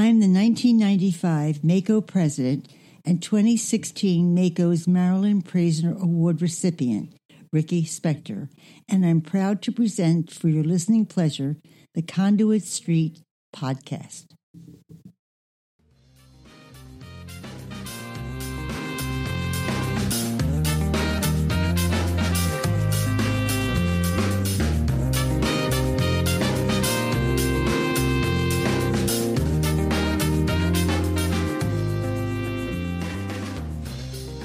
I'm the 1995 MACo president and 2016 MACo's Marilyn Praisner Award recipient, Ricky Spector, and I'm proud to present for your listening pleasure the Conduit Street podcast.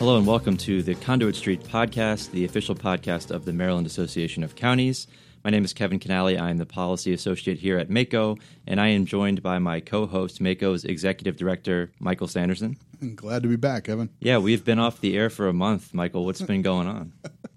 Hello and welcome to the Conduit Street podcast, the official podcast of the Maryland Association of Counties. My name is Kevin Kinnally. I am the policy associate here at MACo, and I am joined by my co host, MACo's executive director, Michael Sanderson. I'm glad to be back, Kevin. Yeah, we've been off the air for a month, Michael. What's been going on?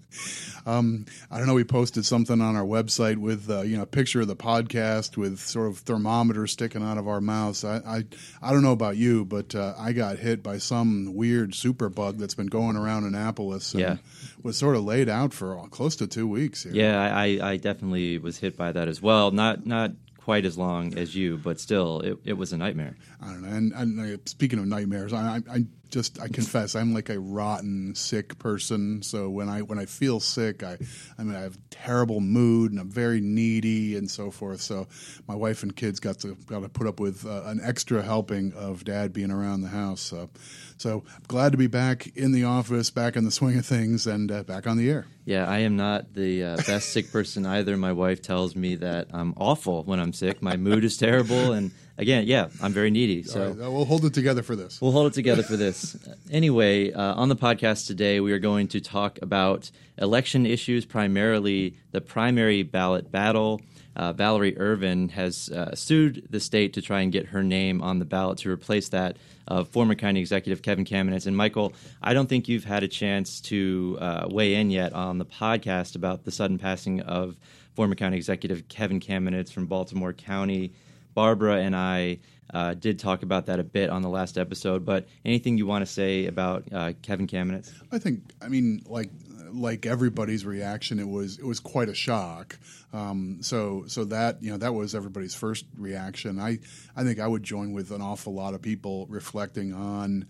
Um, I don't know. We posted something on our website with uh, you know a picture of the podcast with sort of thermometers sticking out of our mouths. I I, I don't know about you, but uh, I got hit by some weird super bug that's been going around Annapolis. And Yeah. was sort of laid out for uh, close to two weeks. Here. Yeah, I, I definitely was hit by that as well. Not not quite as long as you, but still, it, it was a nightmare. I don't know. And, and uh, speaking of nightmares, I, I, I just I confess I'm like a rotten sick person. So when I when I feel sick, I I mean I have terrible mood and I'm very needy and so forth. So my wife and kids got to got to put up with uh, an extra helping of dad being around the house. So so glad to be back in the office, back in the swing of things, and uh, back on the air. Yeah, I am not the uh, best sick person either. My wife tells me that I'm awful when I'm sick. My mood is terrible, and again, yeah, I'm very needy. So. Right, we'll hold it together for this. We'll hold it together for this. Anyway, uh, on the podcast today, we are going to talk about election issues, primarily the primary ballot battle. Uh, Valerie Ervin has uh, sued the state to try and get her name on the ballot to replace that of former county executive Kevin Kamenetz. And Michael, I don't think you've had a chance to uh, weigh in yet on the podcast about the sudden passing of former county executive Kevin Kamenetz from Baltimore County. Barbara and I uh, did talk about that a bit on the last episode. But anything you want to say about uh, Kevin Kamenetz? I think, I mean, like like everybody's reaction, it was it was quite a shock. Um, so so that you know that was everybody's first reaction. I I think I would join with an awful lot of people reflecting on.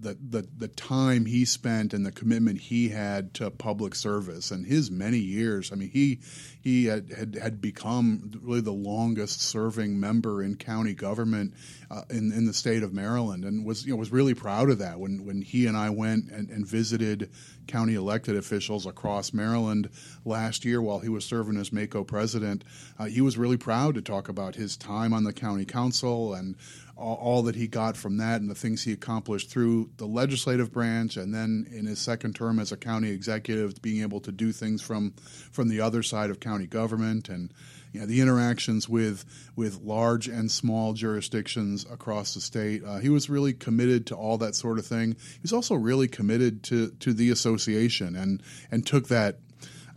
The, the, the time he spent and the commitment he had to public service and his many years. I mean, he he had, had, had become really the longest serving member in county government uh, in, in the state of Maryland and was you know was really proud of that when when he and I went and, and visited county elected officials across Maryland last year while he was serving as MACo president. Uh, he was really proud to talk about his time on the county council and all, all that he got from that and the things he accomplished through the legislative branch and then in his second term as a county executive being able to do things from from the other side of county government and you know, the interactions with with large and small jurisdictions across the state. Uh, he was really committed to all that sort of thing. He was also really committed to to the association and and took that.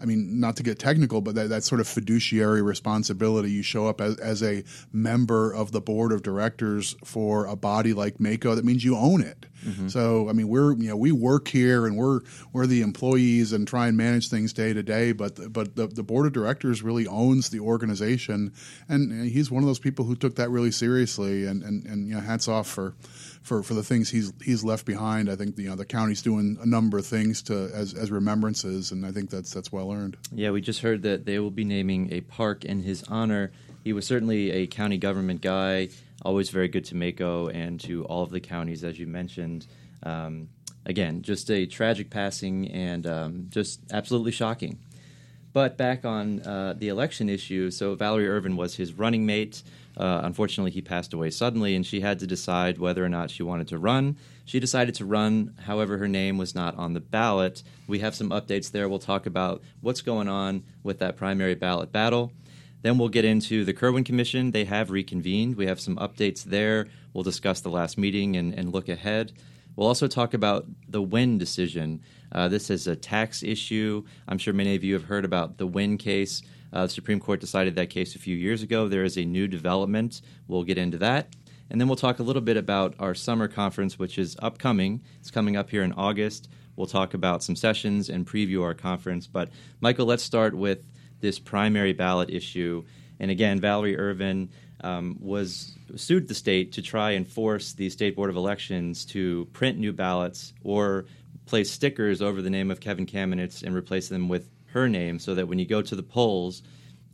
I mean, not to get technical, but that, that sort of fiduciary responsibility. You show up as, as a member of the board of directors for a body like MACo. That means you own it. Mm-hmm. So, I mean, we're you know we work here and we're we're the employees and try and manage things day to day. But the, but the, the board of directors really owns the organization, and he's one of those people who took that really seriously. And and, and you know, hats off for. For, for the things he's he's left behind, I think you know the county's doing a number of things to as, as remembrances, and I think that's that's well earned. Yeah, we just heard that they will be naming a park in his honor. He was certainly a county government guy, always very good to MACo and to all of the counties, as you mentioned. Um, again, just a tragic passing and um, just absolutely shocking. But back on uh, the election issue, so Valerie Ervin was his running mate. Uh, unfortunately, he passed away suddenly, and she had to decide whether or not she wanted to run. She decided to run, however, her name was not on the ballot. We have some updates there. We'll talk about what's going on with that primary ballot battle. Then we'll get into the Kirwan Commission. They have reconvened. We have some updates there. We'll discuss the last meeting and, and look ahead. We'll also talk about the Wynne decision. Uh, this is a tax issue. I'm sure many of you have heard about the Wynne case. Uh, the Supreme Court decided that case a few years ago. There is a new development. We'll get into that. And then we'll talk a little bit about our summer conference, which is upcoming. It's coming up here in August. We'll talk about some sessions and preview our conference. But, Michael, let's start with this primary ballot issue. And again, Valerie Ervin um, was sued the state to try and force the state board of elections to print new ballots or place stickers over the name of Kevin Kamenetz and replace them with her name, so that when you go to the polls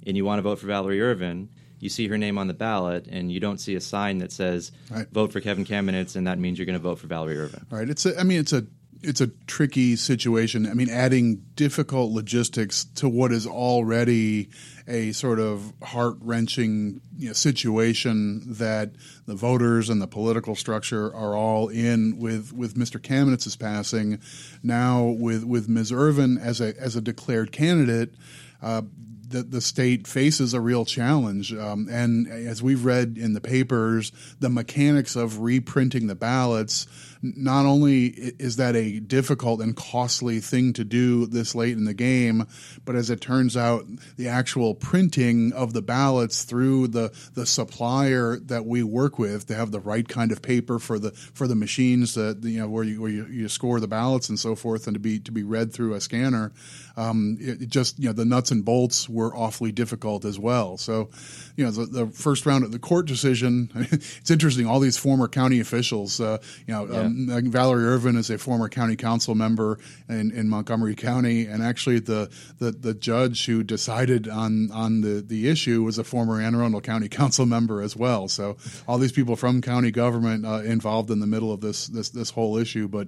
and you want to vote for Valerie Ervin, you see her name on the ballot and you don't see a sign that says Right. vote for Kevin Kamenetz and that means you're going to vote for Valerie Ervin. Right. It's a, I mean, it's a it's a tricky situation. I mean, adding difficult logistics to what is already a sort of heart wrenching you know, situation that the voters and the political structure are all in with with Mr. Kamenetz's passing. Now with with Ms. Ervin as a as a declared candidate. Uh, the, the state faces a real challenge. Um, and as we've read in the papers, the mechanics of reprinting the ballots, not only is that a difficult and costly thing to do this late in the game, but as it turns out, the actual printing of the ballots through the, the supplier that we work with to have the right kind of paper for the for the machines that you know where you where you, you score the ballots and so forth and to be to be read through a scanner um, it, it just you know the nuts and bolts were awfully difficult as well. So, you know, the, the first round of the court decision, it's interesting. All these former county officials, uh, you know, um, Valerie Ervin is a former county council member in, in Montgomery County, and actually the, the the judge who decided on on the the issue was a former Anne Arundel County council member as well. So, all these people from county government uh, involved in the middle of this this this whole issue, but.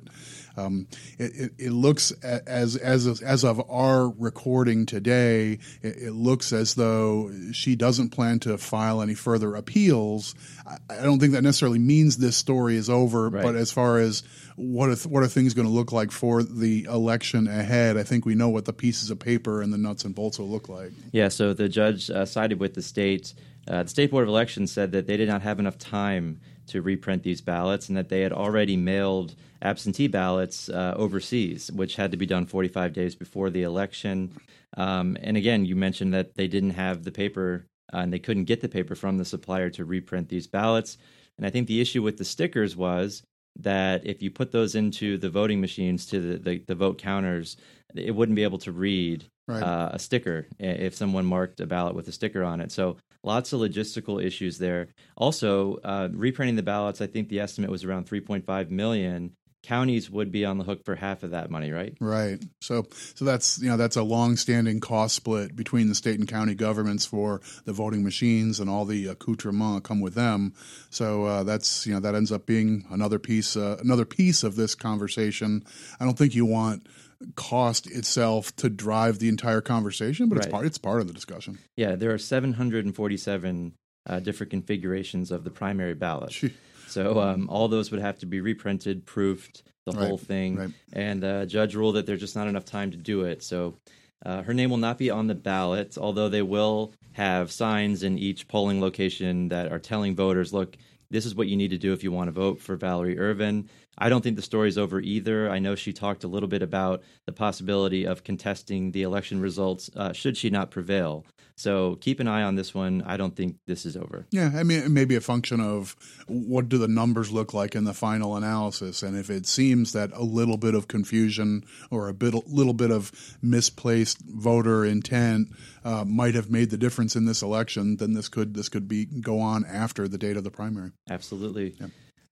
Um, it, it, it looks as as of, as of our recording today, it, it looks as though she doesn't plan to file any further appeals. I, I don't think that necessarily means this story is over, Right. but as far as what are, what are things going to look like for the election ahead, I think we know what the pieces of paper and the nuts and bolts will look like. Yeah, so the judge uh, sided with the state. Uh, the State Board of Elections said that they did not have enough time to reprint these ballots and that they had already mailed absentee ballots uh, overseas, which had to be done 45 days before the election. Um, and again, you mentioned that they didn't have the paper uh, and they couldn't get the paper from the supplier to reprint these ballots. And I think the issue with the stickers was that if you put those into the voting machines to the, the, the vote counters, it wouldn't be able to read Right. uh, a sticker if someone marked a ballot with a sticker on it. So lots of logistical issues there. Also, uh, reprinting the ballots, I think the estimate was around 3.5 million. Counties would be on the hook for half of that money, right? Right. So so that's you know that's a long-standing cost split between the state and county governments for the voting machines and all the accoutrements that come with them. So uh, that's you know that ends up being another piece uh, another piece of this conversation. I don't think you want cost itself to drive the entire conversation, but it's part it's part of the discussion. Yeah, there are 747 uh, different configurations of the primary ballot. Gee. So um, all those would have to be reprinted, proofed, the Right, whole thing. right. And uh, judge ruled that there's just not enough time to do it. So uh, her name will not be on the ballot, although they will have signs in each polling location that are telling voters, look, this is what you need to do if you want to vote for Valerie Ervin. I don't think the story's over either. I know she talked a little bit about the possibility of contesting the election results uh, should she not prevail. So keep an eye on this one. I don't think this is over. Yeah, I mean, it may be a function of what do the numbers look like in the final analysis, and if it seems that a little bit of confusion or a bit, little bit of misplaced voter intent uh, might have made the difference in this election, then this could this could be go on after the date of the primary. Absolutely.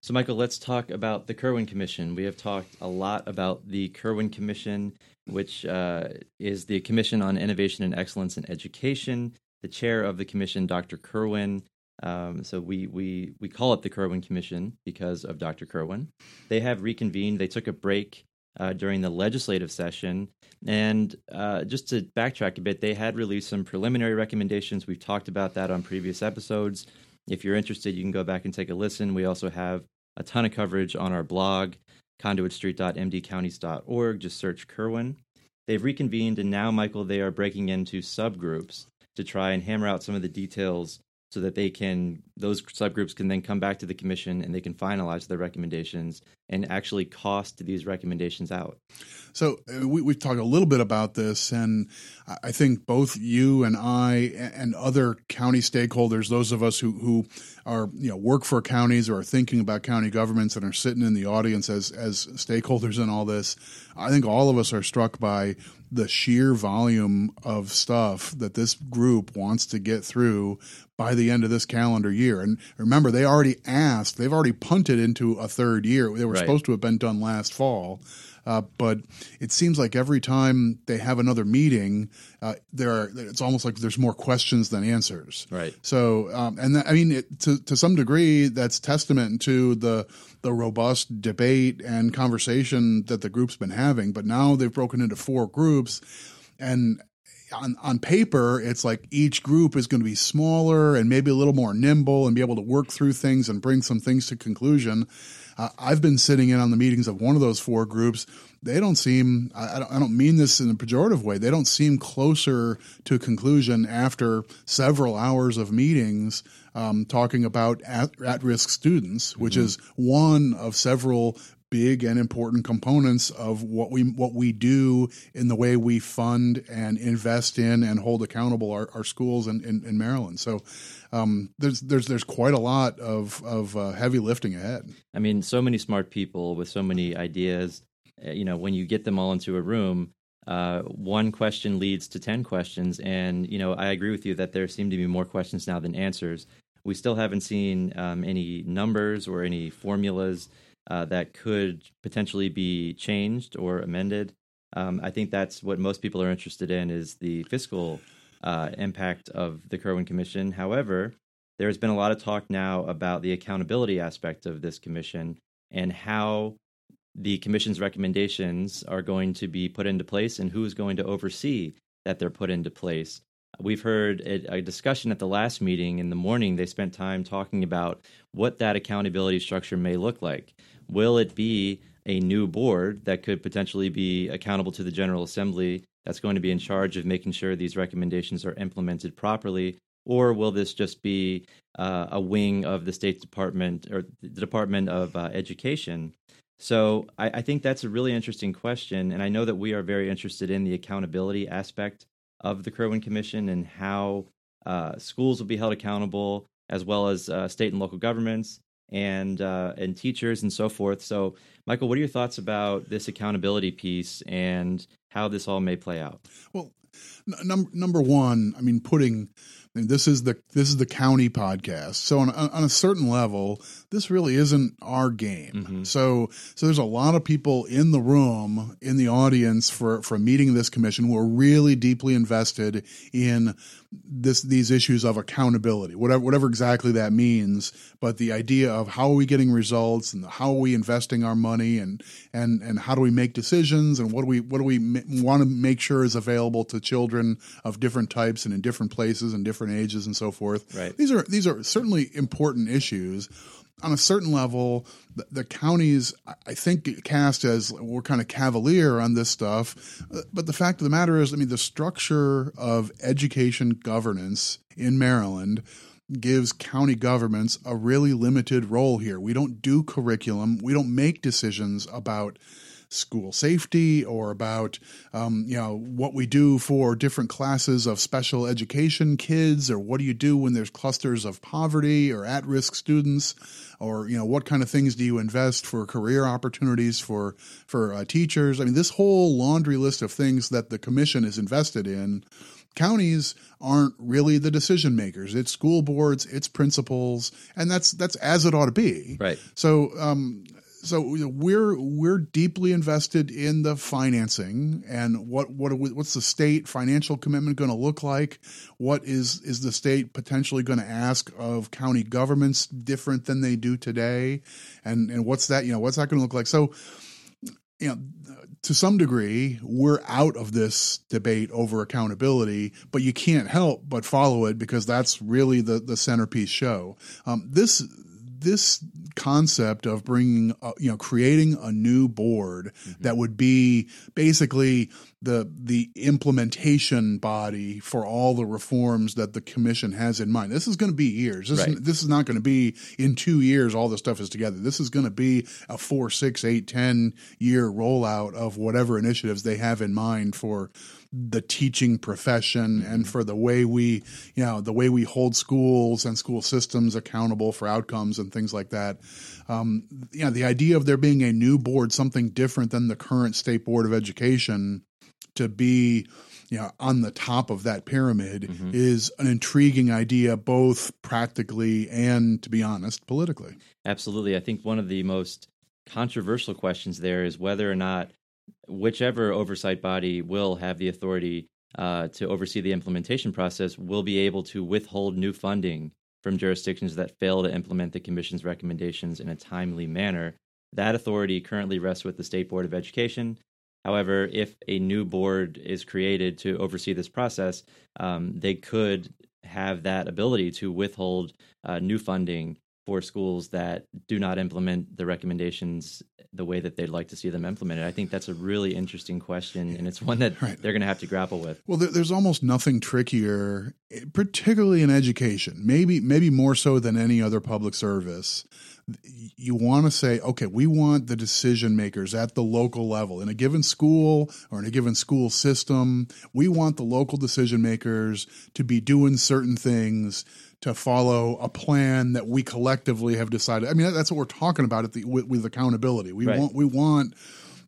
So, Michael, let's talk about the Kirwan Commission. We have talked a lot about the Kirwan Commission, which uh, is the Commission on Innovation and Excellence in Education. The chair of the commission, Dr. Kirwan. Um, so we, we we call it the Kirwan Commission because of Dr. Kirwan. They have reconvened. They took a break uh, during the legislative session, and uh, just to backtrack a bit, they had released some preliminary recommendations. We've talked about that on previous episodes. If you're interested, you can go back and take a listen. We also have a ton of coverage on our blog, conduitstreet.mdcounties.org. Just search Kirwan. They've reconvened, and now, Michael, they are breaking into subgroups to try and hammer out some of the details so that they can those subgroups can then come back to the commission and they can finalize their recommendations and actually cost these recommendations out. So uh, we, we've talked a little bit about this, and I think both you and I and other county stakeholders, those of us who, who are you know work for counties or are thinking about county governments and are sitting in the audience as as stakeholders in all this, I think all of us are struck by the sheer volume of stuff that this group wants to get through by the end of this calendar year. And remember, they already asked, they've already punted into a third year. They were right. supposed to have been done last fall. Uh, but it seems like every time they have another meeting, uh, there are, it's almost like there's more questions than answers. Right. So, um, and I mean, it, to to some degree, that's testament to the the robust debate and conversation that the group's been having. But now they've broken into four groups, and on, on paper, it's like each group is going to be smaller and maybe a little more nimble and be able to work through things and bring some things to conclusion. Uh, I've been sitting in on the meetings of one of those four groups. They don't seem, I, don't, I don't mean this in a pejorative way, they don't seem closer to a conclusion after several hours of meetings um, talking about at, at risk students, which mm-hmm. is one of several big and important components of what we what we do in the way we fund and invest in and hold accountable our, our schools in, in, in Maryland. So um, there's there's there's quite a lot of of uh, heavy lifting ahead. I mean, so many smart people with so many ideas. Uh, you know, when you get them all into a room, uh, one question leads to 10 questions. And, you know, I agree with you that there seem to be more questions now than answers. We still haven't seen um, any numbers or any formulas uh, that could potentially be changed or amended. Um, I think that's what most people are interested in is the fiscal uh, impact of the Kirwan Commission. However, there's been a lot of talk now about the accountability aspect of this commission and how the commission's recommendations are going to be put into place and who is going to oversee that they're put into place. We've heard a, discussion at the last meeting in the morning. They spent time talking about what that accountability structure may look like. Will it be a new board that could potentially be accountable to the General Assembly that's going to be in charge of making sure these recommendations are implemented properly? Or will this just be uh, a wing of the State Department or the Department of uh, Education? So I, I think that's a really interesting question. And I know that we are very interested in the accountability aspect of the Kirwan Commission and how uh, schools will be held accountable, as well as uh, state and local governments and uh, and teachers and so forth. So, Michael, what are your thoughts about this accountability piece and how this all may play out? Well, n- number one, I mean, putting this is the this is the county podcast. So on, on a certain level, this really isn't our game. Mm-hmm. So so there's a lot of people in the room in the audience for for meeting this commission who are really deeply invested in this these issues of accountability, whatever whatever exactly that means. But the idea of how are we getting results and how are we investing our money and and and how do we make decisions and what do we what do we want to make sure is available to children of different types and in different places and different ages and so forth. Right. These are these are certainly important issues on a certain level, the, the, counties, I think, cast as we're kind of cavalier on this stuff. Uh, but the fact of the matter is, I mean, the structure of education governance in Maryland gives county governments a really limited role here. We don't do curriculum, we don't make decisions about school safety or about um, you know what we do for different classes of special education kids or what do you do when there's clusters of poverty or at-risk students? Or you know what kind of things do you invest for career opportunities for for uh, teachers? I mean this whole laundry list of things that the commission is invested in counties aren't really the decision makers. It's school boards it's principals and that's that's as it ought to be. Right. So um, so we're we're deeply invested in the financing and what what what's the state financial commitment going to look like? What is is the state potentially going to ask of county governments different than they do today? And and what's that you know what's that going to look like? So you know to some degree we're out of this debate over accountability but you can't help but follow it because that's really the the centerpiece show um, this this concept of bringing, a, you know, creating a new board mm-hmm. that would be basically the the implementation body for all the reforms that the commission has in mind. This is going to be years. This, right. is, this is not going to be in two years. All this stuff is together. This is going to be a four, six, eight, ten year rollout of whatever initiatives they have in mind for the teaching profession and mm-hmm. for the way we, you know, the way we hold schools and school systems accountable for outcomes and things like that. Um, you know, the idea of there being a new board, something different than the current state board of education, to be you know on the top of that pyramid mm-hmm. is an intriguing idea both practically and to be honest politically absolutely i think one of the most controversial questions there is whether or not whichever oversight body will have the authority uh, to oversee the implementation process will be able to withhold new funding from jurisdictions that fail to implement the Commission's recommendations in a timely manner. That authority currently rests with the State Board of Education. However, if a new board is created to oversee this process, um, they could have that ability to withhold uh, new funding for schools that do not implement the recommendations the way that they'd like to see them implemented? I think that's a really interesting question, and it's one that right. they're going to have to grapple with. Well, there's almost nothing trickier, particularly in education. Maybe maybe more so than any other public service. You want to say, okay, we want the decision makers at the local level in a given school or in a given school system. We want the local decision makers to be doing certain things to follow a plan that we collectively have decided. I mean, that's what we're talking about the, with, with, accountability. We right. want we want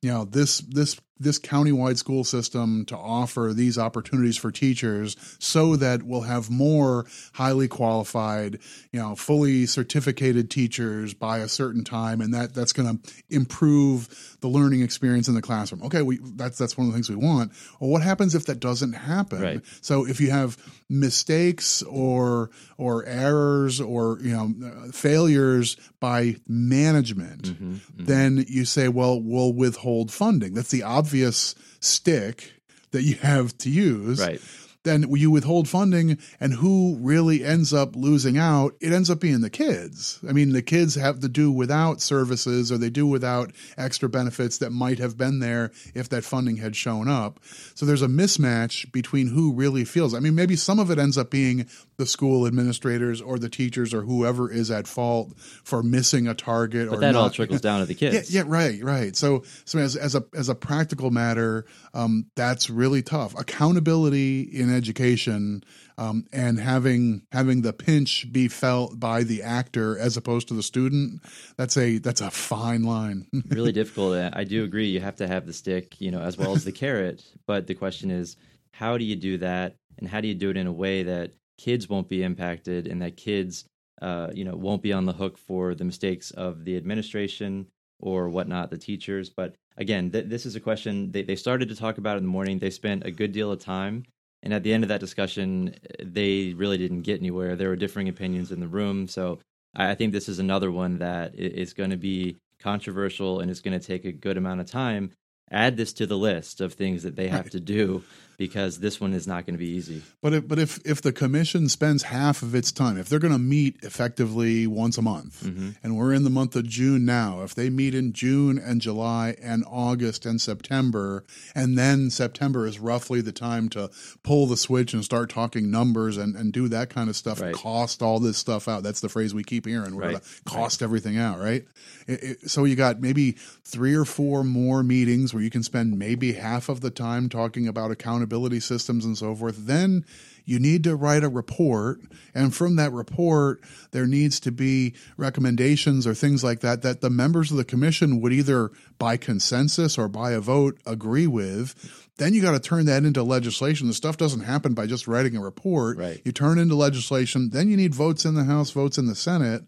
you know this this this countywide school system to offer these opportunities for teachers so that we'll have more highly qualified, you know, fully certificated teachers by a certain time and that that's going to improve the learning experience in the classroom. Okay, we that's that's one of the things we want. Well, what happens if that doesn't happen? Right. So if you have mistakes or or errors or, you know, failures by management, mm-hmm, mm-hmm. then you say, well, we'll withhold funding. That's the obvious obvious stick that you have to use. Right then you withhold funding and who really ends up losing out it ends up being the kids i mean the kids have to do without services or they do without extra benefits that might have been there if that funding had shown up so there's a mismatch between who really feels i mean maybe some of it ends up being the school administrators or the teachers or whoever is at fault for missing a target. But or that not. all trickles down to the kids. Yeah, yeah right, right. So, so as, as a as a practical matter, um, that's really tough. Accountability in education um, and having having the pinch be felt by the actor as opposed to the student. That's a that's a fine line. really difficult. I do agree. You have to have the stick, you know, as well as the carrot. But the question is, how do you do that? And how do you do it in a way that kids won't be impacted and that kids uh, you know won't be on the hook for the mistakes of the administration or whatnot the teachers but again th- this is a question they, they started to talk about in the morning they spent a good deal of time and at the end of that discussion they really didn't get anywhere. There were differing opinions in the room. So i, think this is another one that is going to be controversial and it's going to take a good amount of time. Add this to the list of things that they have to do because this one is not going to be easy. But if, but if if the commission spends half of its time, if they're going to meet effectively once a month, mm-hmm. and we're in the month of June now, if they meet in June and July and August and September, and then September is roughly the time to pull the switch and start talking numbers and, and do that kind of stuff, right. cost all this stuff out. That's the phrase we keep hearing. We're right. going to cost right. everything out, right? It, it, so you got maybe three or four more meetings where you can spend maybe half of the time talking about accountability accountability systems and so forth, then you need to write a report. And from that report, there needs to be recommendations or things like that that the members of the commission would either by consensus or by a vote agree with. Then you got to turn that into legislation. The stuff doesn't happen by just writing a report. Right. You turn into legislation. Then you need votes in the House, votes in the Senate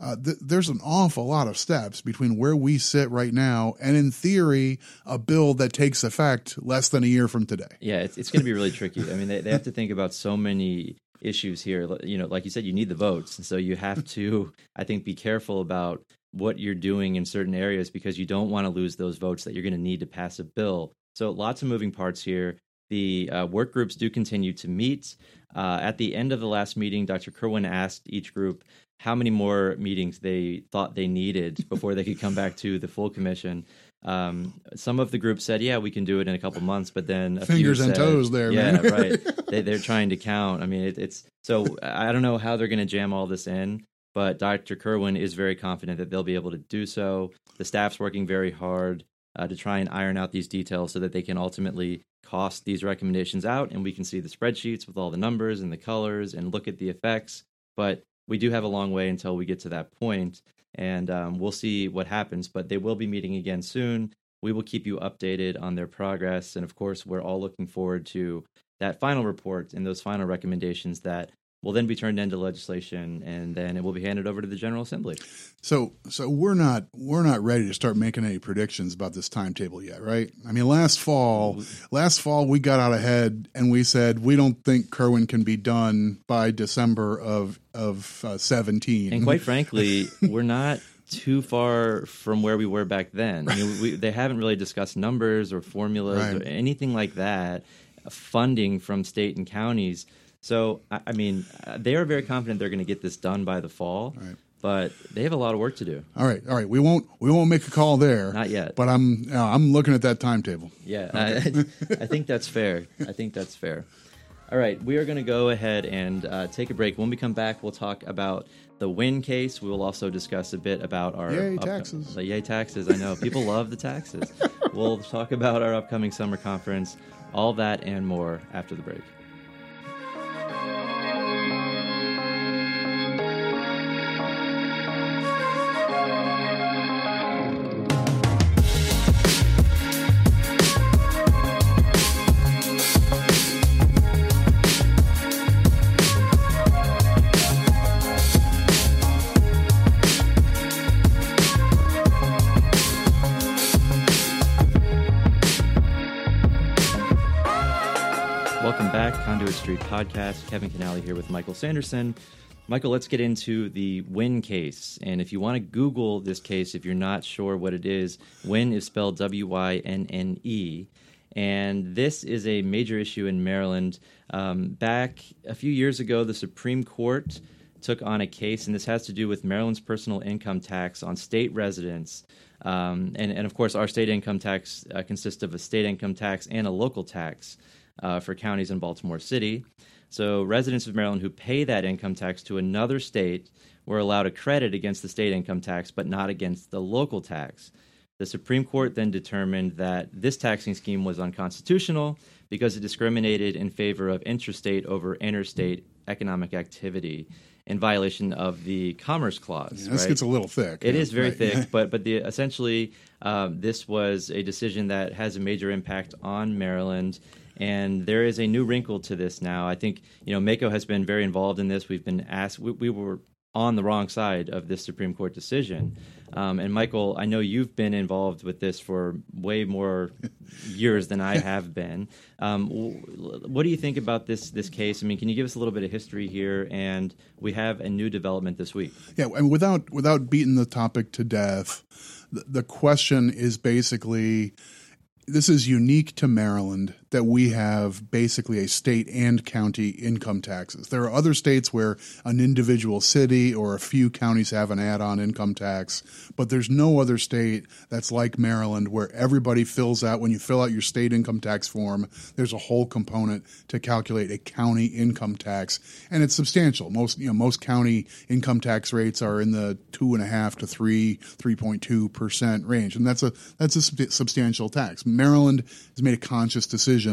uh, th- there's an awful lot of steps between where we sit right now and, in theory, a bill that takes effect less than a year from today. Yeah, it's, it's going to be really tricky. I mean, they, they have to think about so many issues here. You know, like you said, you need the votes. And so you have to, I think, be careful about what you're doing in certain areas because you don't want to lose those votes that you're going to need to pass a bill. So lots of moving parts here. The uh, work groups do continue to meet. Uh, at the end of the last meeting, Dr. Kirwan asked each group how many more meetings they thought they needed before they could come back to the full commission. Um, some of the group said, "Yeah, we can do it in a couple months," but then a Fingers few and said, toes there, yeah, man. right. They, they're trying to count. I mean, it, it's so I don't know how they're going to jam all this in, but Dr. Kirwan is very confident that they'll be able to do so. The staff's working very hard uh, to try and iron out these details so that they can ultimately cost these recommendations out, and we can see the spreadsheets with all the numbers and the colors and look at the effects. But we do have a long way until we get to that point, and um, we'll see what happens. But they will be meeting again soon. We will keep you updated on their progress, and of course, we're all looking forward to that final report and those final recommendations that will then be turned into legislation, and then it will be handed over to the General Assembly. So, so we're not we're not ready to start making any predictions about this timetable yet, right? I mean, last fall, last fall we got out ahead and we said we don't think Kirwan can be done by December of of uh, seventeen. And quite frankly, we're not too far from where we were back then. I mean, we, they haven't really discussed numbers or formulas Right. or anything like that, funding from state and counties. So, I, I mean, uh, they are very confident they're going to get this done by the fall, Right. but they have a lot of work to do. all right, all right, we won't we won't make a call there, Not yet. But I'm uh, I'm looking at that timetable. Yeah, I, I think that's fair. I think that's fair. All right, we are going to go ahead and uh, take a break. When we come back, we'll talk about the Wynne case. We will also discuss a bit about our Yay, taxes. The yay taxes! I know people love the taxes. We'll talk about our upcoming summer conference, all that and more after the break. Podcast. Kevin Kinnally here with Michael Sanderson. Michael, let's get into the Wynne case. And if you want to Google this case, if you're not sure what it is, Wynne is spelled W Y N N E. And this is a major issue in Maryland. Um, back a few years ago, the Supreme Court took on a case, and this has to do with Maryland's personal income tax on state residents. Um, and, and of course, our state income tax uh, consists of a state income tax and a local tax uh, for counties in Baltimore City. So residents of Maryland who pay that income tax to another state were allowed a credit against the state income tax, but not against the local tax. The Supreme Court then determined that this taxing scheme was unconstitutional because it discriminated in favor of intrastate over interstate economic activity in violation of the Commerce Clause. This right? gets a little thick. It Yeah, is very right. thick, but but the essentially um, this was a decision that has a major impact on Maryland, and there is a new wrinkle to this now. I think you know MACo has been very involved in this. We've been asked. We, we were on the wrong side of this Supreme Court decision, um, and Michael, I know you've been involved with this for way more years than I have been. Um, wh- what do you think about this this case? I mean, can you give us a little bit of history here? And we have a new development this week. Yeah, and without without beating the topic to death, the, the question is basically this is unique to Maryland that we have basically a state and county income taxes. There are other states where an individual city or a few counties have an add-on income tax, but there's no other state that's like Maryland where everybody fills out when you fill out your state income tax form, there's a whole component to calculate a county income tax, and it's substantial. Most you know most county income tax rates are in the two and a half to three, three point two percent range, and that's a that's a substantial tax. Maryland has made a conscious decision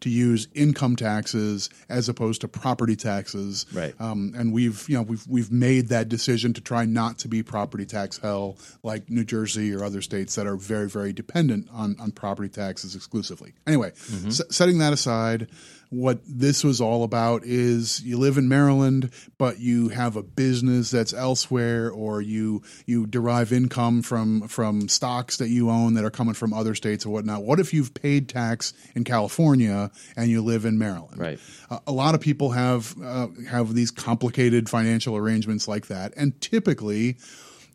to use income taxes as opposed to property taxes, Right. Um, and we've you know we've we've made that decision to try not to be property tax hell like New Jersey or other states that are very very dependent on on property taxes exclusively. Anyway, s- setting that aside. What this was all about is you live in Maryland, but you have a business that's elsewhere, or you you derive income from from stocks that you own that are coming from other states or whatnot. What if you've paid tax in California and you live in Maryland? Right. Uh, a lot of people have uh, have these complicated financial arrangements like that, and typically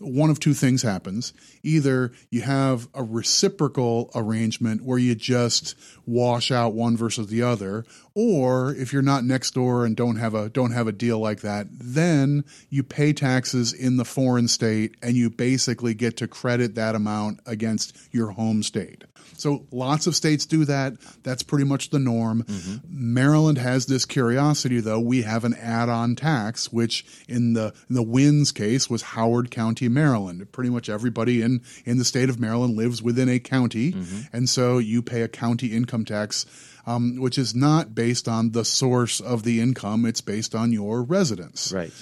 one of two things happens. Either you have a reciprocal arrangement where you just wash out one versus the other, or if you're not next door and don't have a don't have a deal like that, then you pay taxes in the foreign state and you basically get to credit that amount against your home state. So lots of states do that. That's pretty much the norm. Mm-hmm. Maryland has this curiosity, though. We have an add-on tax, which in the in the Wynnes case was Howard County, Maryland. Pretty much everybody in in the state of Maryland lives within a county, mm-hmm. and so you pay a county income tax. Um, which is not based on the source of the income; it's based on your residence. Right.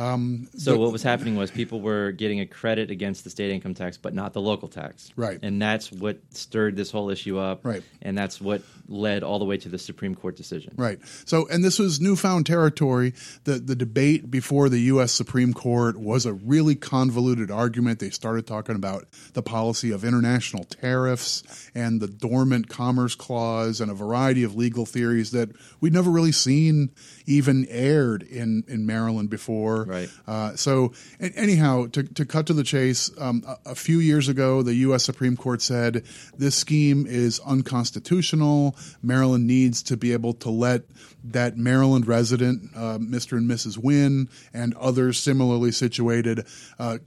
Um, so what was happening was people were getting a credit against the state income tax, but not the local tax. Right. And that's what stirred this whole issue up. Right. And that's what led all the way to the Supreme Court decision. Right. So, and this was newfound territory. The the debate before the U.S. Supreme Court was a really convoluted argument. They started talking about the policy of international tariffs and the dormant commerce clause and a variety of legal theories that we'd never really seen even aired in in Maryland before. Right. Uh, so anyhow, to, to cut to the chase, um, a, a, few years ago, the U.S. Supreme Court said this scheme is unconstitutional. Maryland needs to be able to let that Maryland resident, uh, Mr. and Mrs. Wynne, and others similarly situated, uh,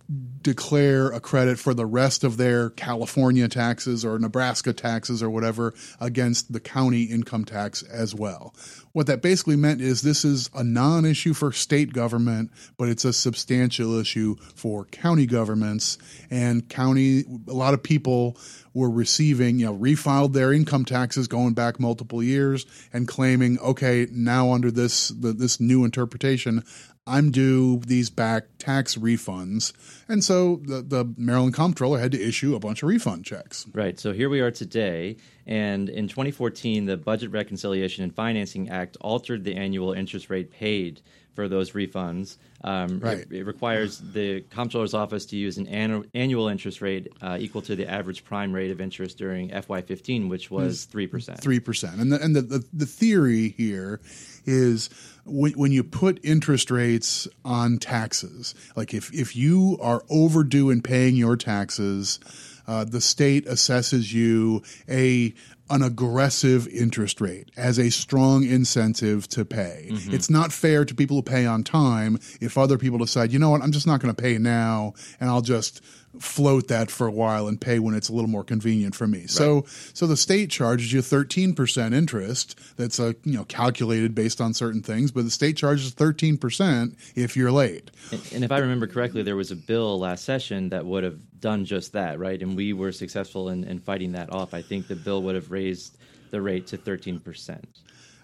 declare a credit for the rest of their California taxes or Nebraska taxes or whatever against the county income tax as well. What that basically meant is this is a non issue for state government, but it's a substantial issue for county governments. And county, a lot of people were receiving, you know, refiled their income taxes going back multiple years and claiming, okay, now under this the, this new interpretation, I'm due these back tax refunds. And so the, the Maryland comptroller had to issue a bunch of refund checks. Right. So here we are today. And in 2014, the Budget Reconciliation and Financing Act altered the annual interest rate paid for those refunds. Um, right. It, it, requires the comptroller's office to use an annu- annual interest rate uh, equal to the average prime rate of interest during FY15, which was three percent. Three percent, and the, and the, the, the theory here is when, when you put interest rates on taxes, like if if you are overdue in paying your taxes. Uh, the state assesses you a an aggressive interest rate as a strong incentive to pay. Mm-hmm. It's not fair to people who pay on time if other people decide, you know what, I'm just not going to pay now and I'll just float that for a while and pay when it's a little more convenient for me. Right. So so the state charges you 13% interest that's a, uh, you know calculated based on certain things, but the state charges 13% if you're late. And, and if I remember correctly there was a bill last session that would have done just that, right? And we were successful in, in fighting that off. I think the bill would have raised the rate to 13%.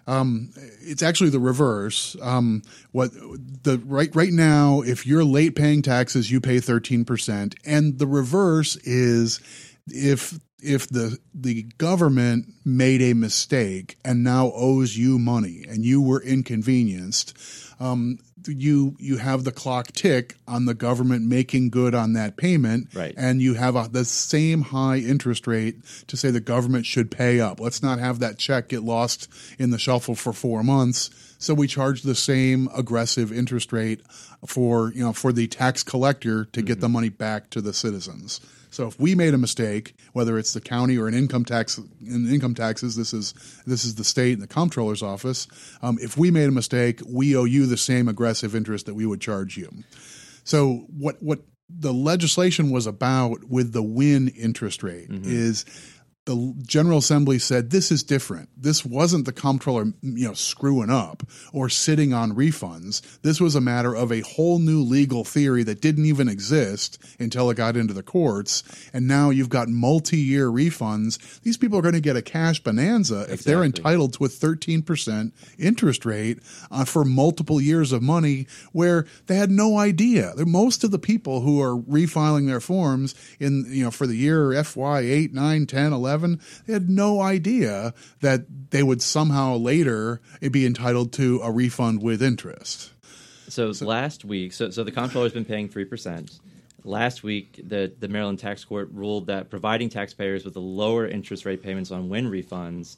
Um, it's actually the reverse. Um, what the right right now, if you're late paying taxes, you pay thirteen percent, and the reverse is if if the the government made a mistake and now owes you money and you were inconvenienced um, you you have the clock tick on the government making good on that payment, right. and you have a, the same high interest rate to say the government should pay up. Let's not have that check get lost in the shuffle for four months. So we charge the same aggressive interest rate for you know for the tax collector to mm-hmm. get the money back to the citizens. So if we made a mistake, whether it's the county or an income tax in income taxes, this is this is the state and the comptroller's office. Um, if we made a mistake, we owe you the same aggressive interest that we would charge you. So what what the legislation was about with the Wynne interest rate mm-hmm. is the General Assembly said this is different. This wasn't the comptroller, you know, screwing up or sitting on refunds. This was a matter of a whole new legal theory that didn't even exist until it got into the courts. And now you've got multi-year refunds. These people are going to get a cash bonanza exactly. if they're entitled to a 13% interest rate uh, for multiple years of money where they had no idea. Most of the people who are refiling their forms in, you know, for the year FY 8, 9, 10, 11 11, they had no idea that they would somehow later be entitled to a refund with interest. So, so last week, so, so the comptroller has been paying 3%. Last week, the, the Maryland Tax Court ruled that providing taxpayers with a lower interest rate payments on Wynne refunds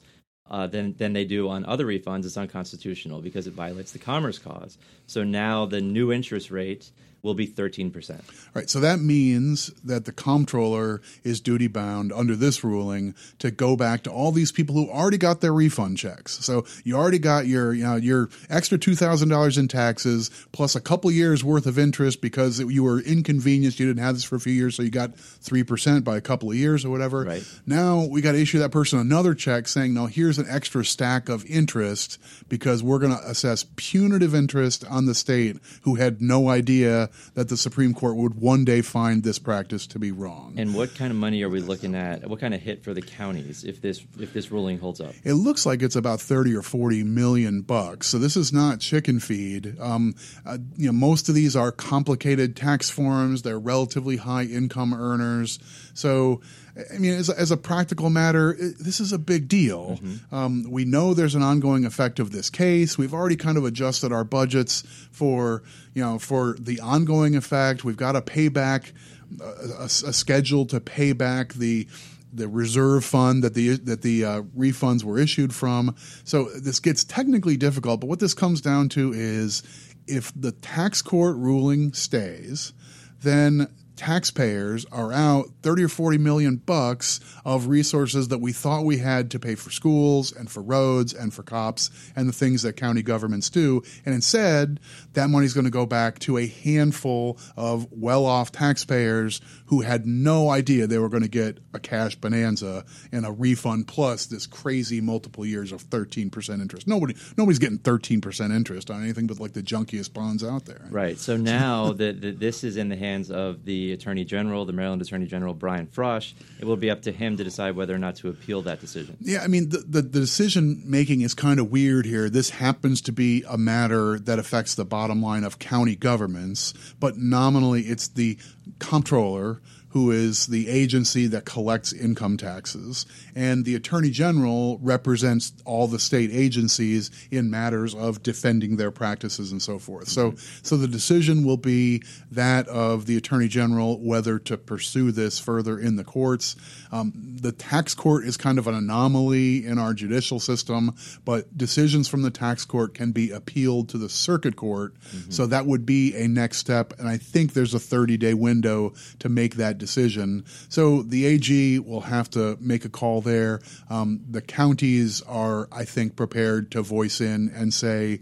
uh, than than they do on other refunds is unconstitutional because it violates the Commerce Clause. So now the new interest rate will be 13%. Right. So that means that the comptroller is duty bound under this ruling to go back to all these people who already got their refund checks. So you already got your you know your extra two thousand dollars in taxes plus a couple years worth of interest because you were inconvenienced. You didn't have this for a few years, so you got three percent by a couple of years or whatever. Right. Now we got to issue that person another check saying, "No, here's an extra stack of interest because we're going to assess punitive interest on the state who had no idea that the Supreme Court would one day find this practice to be wrong." And what kind of money are we looking at? What kind of hit for the counties if this if this ruling holds up? It looks like it's about thirty or forty million bucks. So this is not chicken feed. Um, uh, you know, most of these are complicated tax forms. They're relatively high income earners. So, I mean, as, as a practical matter, this is a big deal. Mm-hmm. Um, we know there's an ongoing effect of this case. We've already kind of adjusted our budgets for you know for the ongoing effect. We've got a payback, a, a, a schedule to pay back the the reserve fund that the that the uh, refunds were issued from. So this gets technically difficult, but what this comes down to is if the tax court ruling stays, then taxpayers are out 30 or 40 million bucks of resources that we thought we had to pay for schools and for roads and for cops and the things that county governments do. And instead that money's going to go back to a handful of well-off taxpayers who had no idea they were going to get a cash bonanza and a refund plus this crazy multiple years of 13% interest nobody nobody's getting 13% interest on anything but like the junkiest bonds out there Right. So now that this is in the hands of the Attorney General, the Maryland Attorney General Brian Frosh, it will be up to him to decide whether or not to appeal that decision. Yeah, I mean, the, the, the decision making is kind of weird here. This happens to be a matter that affects the bottom line of county governments, but nominally it's the comptroller who is the agency that collects income taxes. And the Attorney General represents all the state agencies in matters of defending their practices and so forth. So, so the decision will be that of the Attorney General whether to pursue this further in the courts. Um, the tax court is kind of an anomaly in our judicial system, but decisions from the tax court can be appealed to the circuit court. So that would be a next step. And I think there's a 30 day window to make that decision. So the AG will have to make a call there. Um, the counties are, I think, prepared to voice in and say,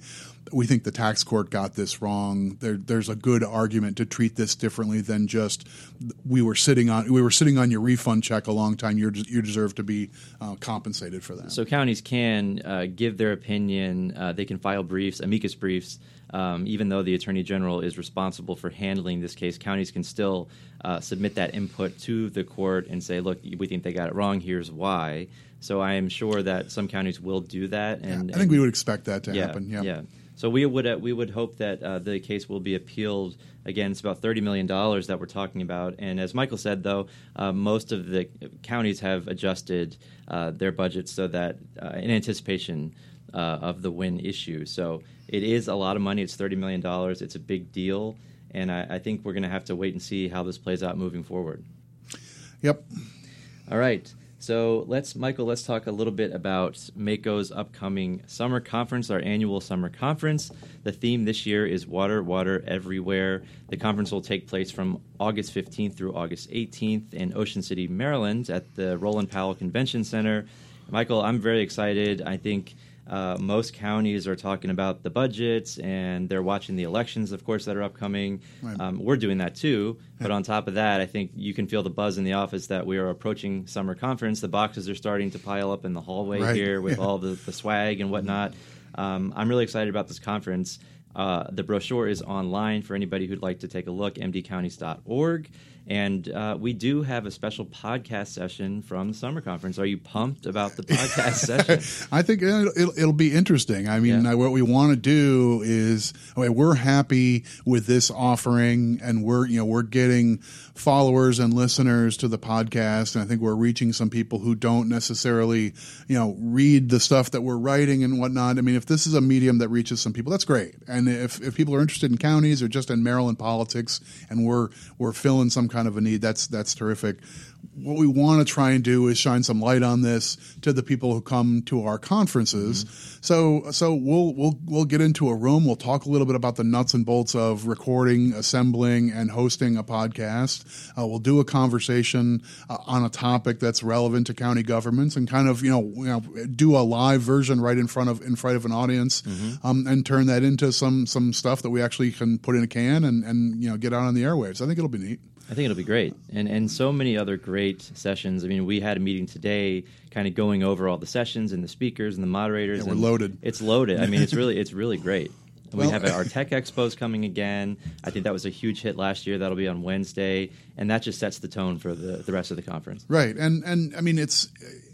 we think the tax court got this wrong. There, there's a good argument to treat this differently than just we were sitting on we were sitting on your refund check a long time. You you deserve to be uh, compensated for that. So counties can uh, give their opinion. Uh, they can file briefs, amicus briefs. Um, even though the attorney general is responsible for handling this case, counties can still uh, submit that input to the court and say, "Look, we think they got it wrong. Here's why." So I am sure that some counties will do that. And I think we would expect that to yeah, happen. Yeah. yeah. So we would uh, we would hope that uh, the case will be appealed. Again, it's about thirty million dollars that we're talking about, and as Michael said, though, uh, most of the counties have adjusted uh, their budgets so that uh, in anticipation uh, of the Wynne issue. So it is a lot of money. It's thirty million dollars. It's a big deal, and I, I think we're going to have to wait and see how this plays out moving forward. Yep. All right. So let's, Michael, let's talk a little bit about MACo's upcoming summer conference, our annual summer conference. The theme this year is Water, Water Everywhere. The conference will take place from August 15th through August 18th in Ocean City, Maryland at the Roland Powell Convention Center. Michael, I'm very excited. I think uh, most counties are talking about the budgets and they're watching the elections, of course, that are upcoming. Right. Um, we're doing that too. But on top of that, I think you can feel the buzz in the office that we are approaching summer conference. The boxes are starting to pile up in the hallway Right. here with Yeah. all the, the swag and whatnot. Um, I'm really excited about this conference. Uh, the brochure is online for anybody who'd like to take a look, mdcounties.org. And uh, we do have a special podcast session from the summer conference. Are you pumped about the podcast session? I think it'll, it'll, it'll be interesting. I mean, Yeah. what we want to do is, I mean, we're happy with this offering, and we're you know we're getting followers and listeners to the podcast, and I think we're reaching some people who don't necessarily you know read the stuff that we're writing and whatnot. I mean, if this is a medium that reaches some people, that's great. And if if people are interested in counties or just in Maryland politics, and we're we're filling some kind of a need, that's that's terrific what we want to try and do is shine some light on this to the people who come to our conferences. Mm-hmm. So so we'll we'll we'll get into a room. We'll talk a little bit about the nuts and bolts of recording, assembling, and hosting a podcast. Uh, we'll do a conversation uh, on a topic that's relevant to county governments, and kind of you know, you know do a live version right in front of in front of an audience, mm-hmm. um, and turn that into some some stuff that we actually can put in a can and and you know get out on the airwaves. I think it'll be neat. I think it'll be great, and and so many other great sessions. I mean, we had a meeting today, kind of going over all the sessions and the speakers and the moderators. Yeah, we're loaded. It's loaded. I mean, it's really it's really great. Well, we have our tech expos coming again. I think that was a huge hit last year. That'll be on Wednesday, and that just sets the tone for the, the rest of the conference. Right, and and I mean it's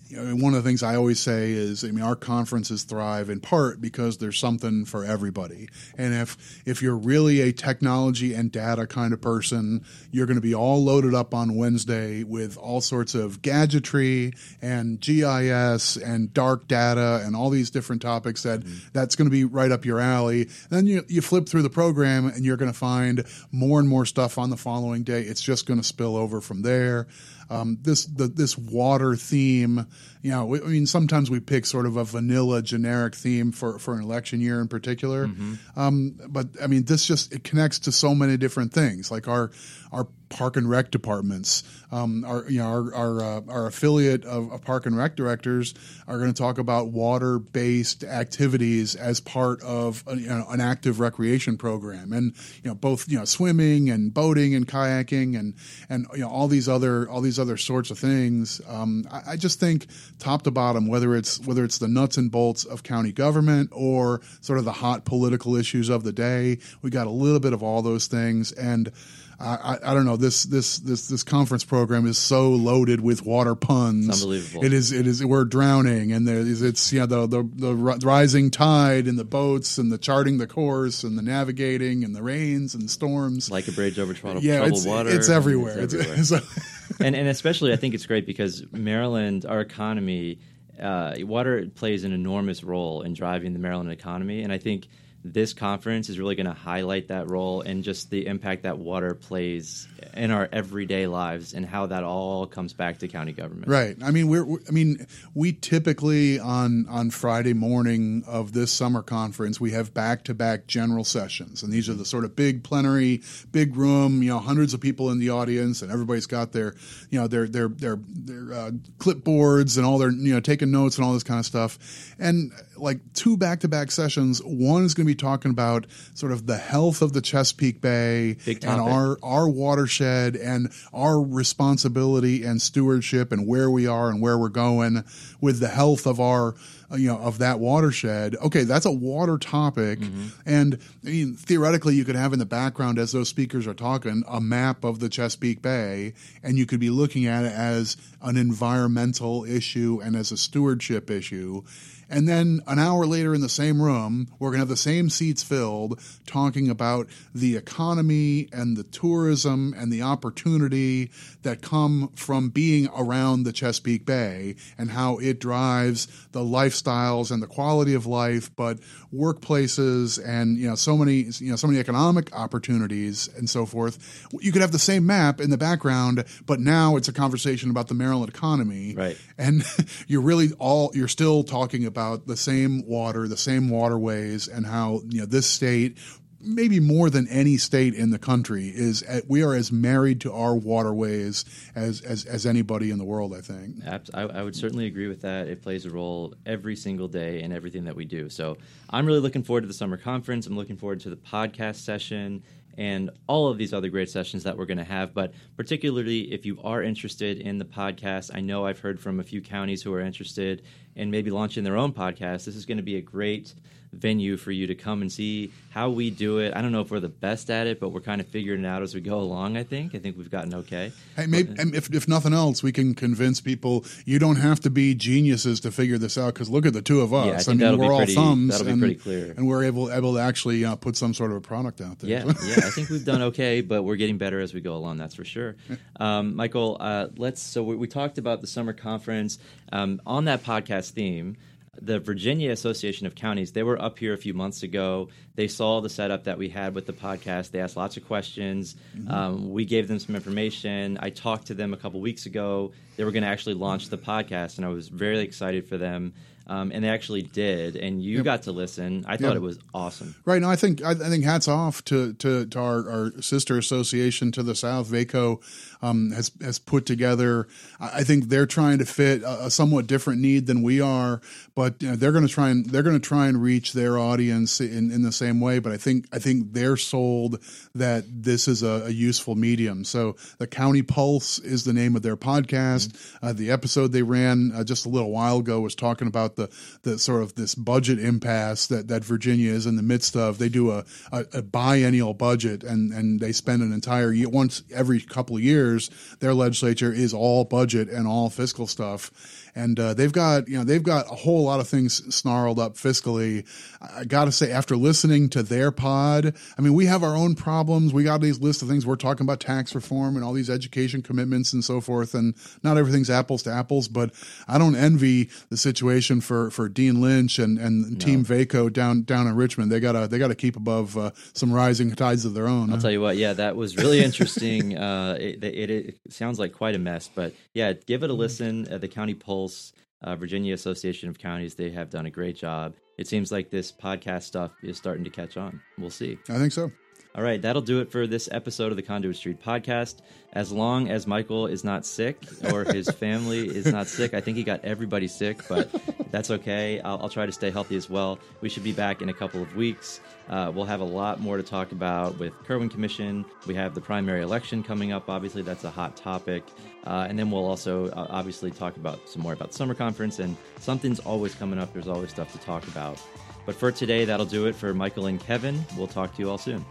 you know, one of the things I always say is, I mean, our conferences thrive in part because there's something for everybody. And if if you're really a technology and data kind of person, you're going to be all loaded up on Wednesday with all sorts of gadgetry and GIS and dark data and all these different topics that mm-hmm. that's going to be right up your alley. Then you you flip through the program and you're going to find more and more stuff on the following day. It's just going to spill over from there um, this the, this water theme. You know, I mean, sometimes we pick sort of a vanilla generic theme for, for an election year in particular. Mm-hmm. Um, but I mean, this just it connects to so many different things. Like our our park and rec departments. Um, our you know our our, uh, our affiliate of, of, park and rec directors are going to talk about water based activities as part of a, you know, an active recreation program, and you know both you know swimming and boating and kayaking and and you know all these other all these other sorts of things. Um, I, I just think top to bottom, whether it's whether it's the nuts and bolts of county government or sort of the hot political issues of the day, we got a little bit of all those things and. I, I, don't know this this this this conference program is so loaded with water puns. It's unbelievable. It is it is we're drowning and there is it's you know the, the the rising tide and the boats and the charting the course and the navigating and the rains and storms like a bridge over troubled, yeah, troubled it's, water. It's everywhere. It's everywhere. It's, and and especially I think it's great because Maryland, our economy, uh, water plays an enormous role in driving the Maryland economy, and I think this conference is really going to highlight that role and just the impact that water plays in our everyday lives and how that all comes back to county government. Right. I mean, we're, I mean, we typically on on Friday morning of this summer conference we have back to back general sessions, and these are the sort of big plenary, big room, you know, hundreds of people in the audience, and everybody's got their, you know, their their their their uh, clipboards and all their, you know, taking notes and all this kind of stuff, and like two back to back sessions. One is going to be talking about sort of the health of the Chesapeake Bay and our our watershed and our responsibility and stewardship and where we are and where we're going with the health of our you know of that watershed. Okay that's a water topic. Mm-hmm. and I mean, theoretically you could have in the background as those speakers are talking a map of the chesapeake bay and you could be looking at it as an environmental issue and as a stewardship issue and then an hour later in the same room, we're going to have the same seats filled talking about the economy and the tourism and the opportunity that come from being around the Chesapeake Bay and how it drives the lifestyles and the quality of life, but workplaces and you know so many you know so many economic opportunities and so forth. You could have the same map in the background, but now it's a conversation about the Maryland economy. Right. And you're really all you're still talking about about the same water, the same waterways, and how you know this state maybe more than any state in the country is we are as married to our waterways as as, as anybody in the world i think. I, I, would certainly agree with that. It plays a role every single day in everything that we do. So i'm really looking forward to the summer conference. I'm looking forward to the podcast session and all of these other great sessions that we're going to have. But particularly if you are interested in the podcast, I know I've heard from a few counties who are interested in maybe launching their own podcast. This is going to be a great venue for you to come and see how we do it. I don't know if we're the best at it, but we're kind of figuring it out as we go along. I think. I think we've gotten okay. Hey, maybe but, if if nothing else, we can convince people you don't have to be geniuses to figure this out. Because look at the two of us. Yeah, I, I mean, we're all pretty, thumbs. That'll and, be pretty clear. And we're able able to actually uh, put some sort of a product out there. Yeah, yeah. I think we've done okay, but we're getting better as we go along. That's for sure. Um, Michael, uh, let's. So we, we, talked about the summer conference um, on that podcast theme the Virginia Association of Counties, they were up here a few months ago. They saw the setup that we had with the podcast. They asked lots of questions. Mm-hmm. Um, we gave them some information. I talked to them a couple weeks ago. They were going to actually launch the podcast, and I was very excited for them. Um, and they actually did, and you yep. got to listen. I thought yep. it was awesome. Right. now, I think I, I, think hats off to to, to our, our, sister association to the south, VACo, um, has has put together. I think they're trying to fit a, a somewhat different need than we are, but you know, they're going to try and they're going to try and reach their audience in, in the same way. But I think I think they're sold that this is a, a useful medium. So the County Pulse is the name of their podcast. Mm-hmm. Uh, the episode they ran uh, just a little while ago was talking about the the sort of this budget impasse that that Virginia is in the midst of. They do a, a, a biennial budget and and they spend an entire year once every couple of years. Their legislature is all budget and all fiscal stuff and uh, they've got you know they've got a whole lot of things snarled up fiscally. I got to say, after listening to their pod, I mean, we have our own problems. We got these list of things we're talking about tax reform and all these education commitments and so forth, and not everything's apples to apples. But I don't envy the situation for for Dean Lynch and and no. Team VACo down down in Richmond. They gotta they gotta keep above uh, some rising tides of their own. I'll huh? tell you what, yeah, that was really interesting. uh, it, it, it, sounds like quite a mess, but yeah, give it a listen. at the County Poll Pulse, uh, Virginia Association of Counties, they have done a great job. It seems like this podcast stuff is starting to catch on. We'll see. I think so. All right, that'll do it for this episode of the Conduit Street podcast. As long as Michael is not sick or his family is not sick, I think he got everybody sick, but that's okay. I'll, I'll, try to stay healthy as well. We should be back in a couple of weeks. Uh, we'll have a lot more to talk about with Kirwan Commission. We have the primary election coming up. Obviously, that's a hot topic. Uh, and then we'll also uh, obviously talk about some more about summer conference. And something's always coming up. There's always stuff to talk about. But for today, that'll do it for Michael and Kevin. We'll talk to you all soon.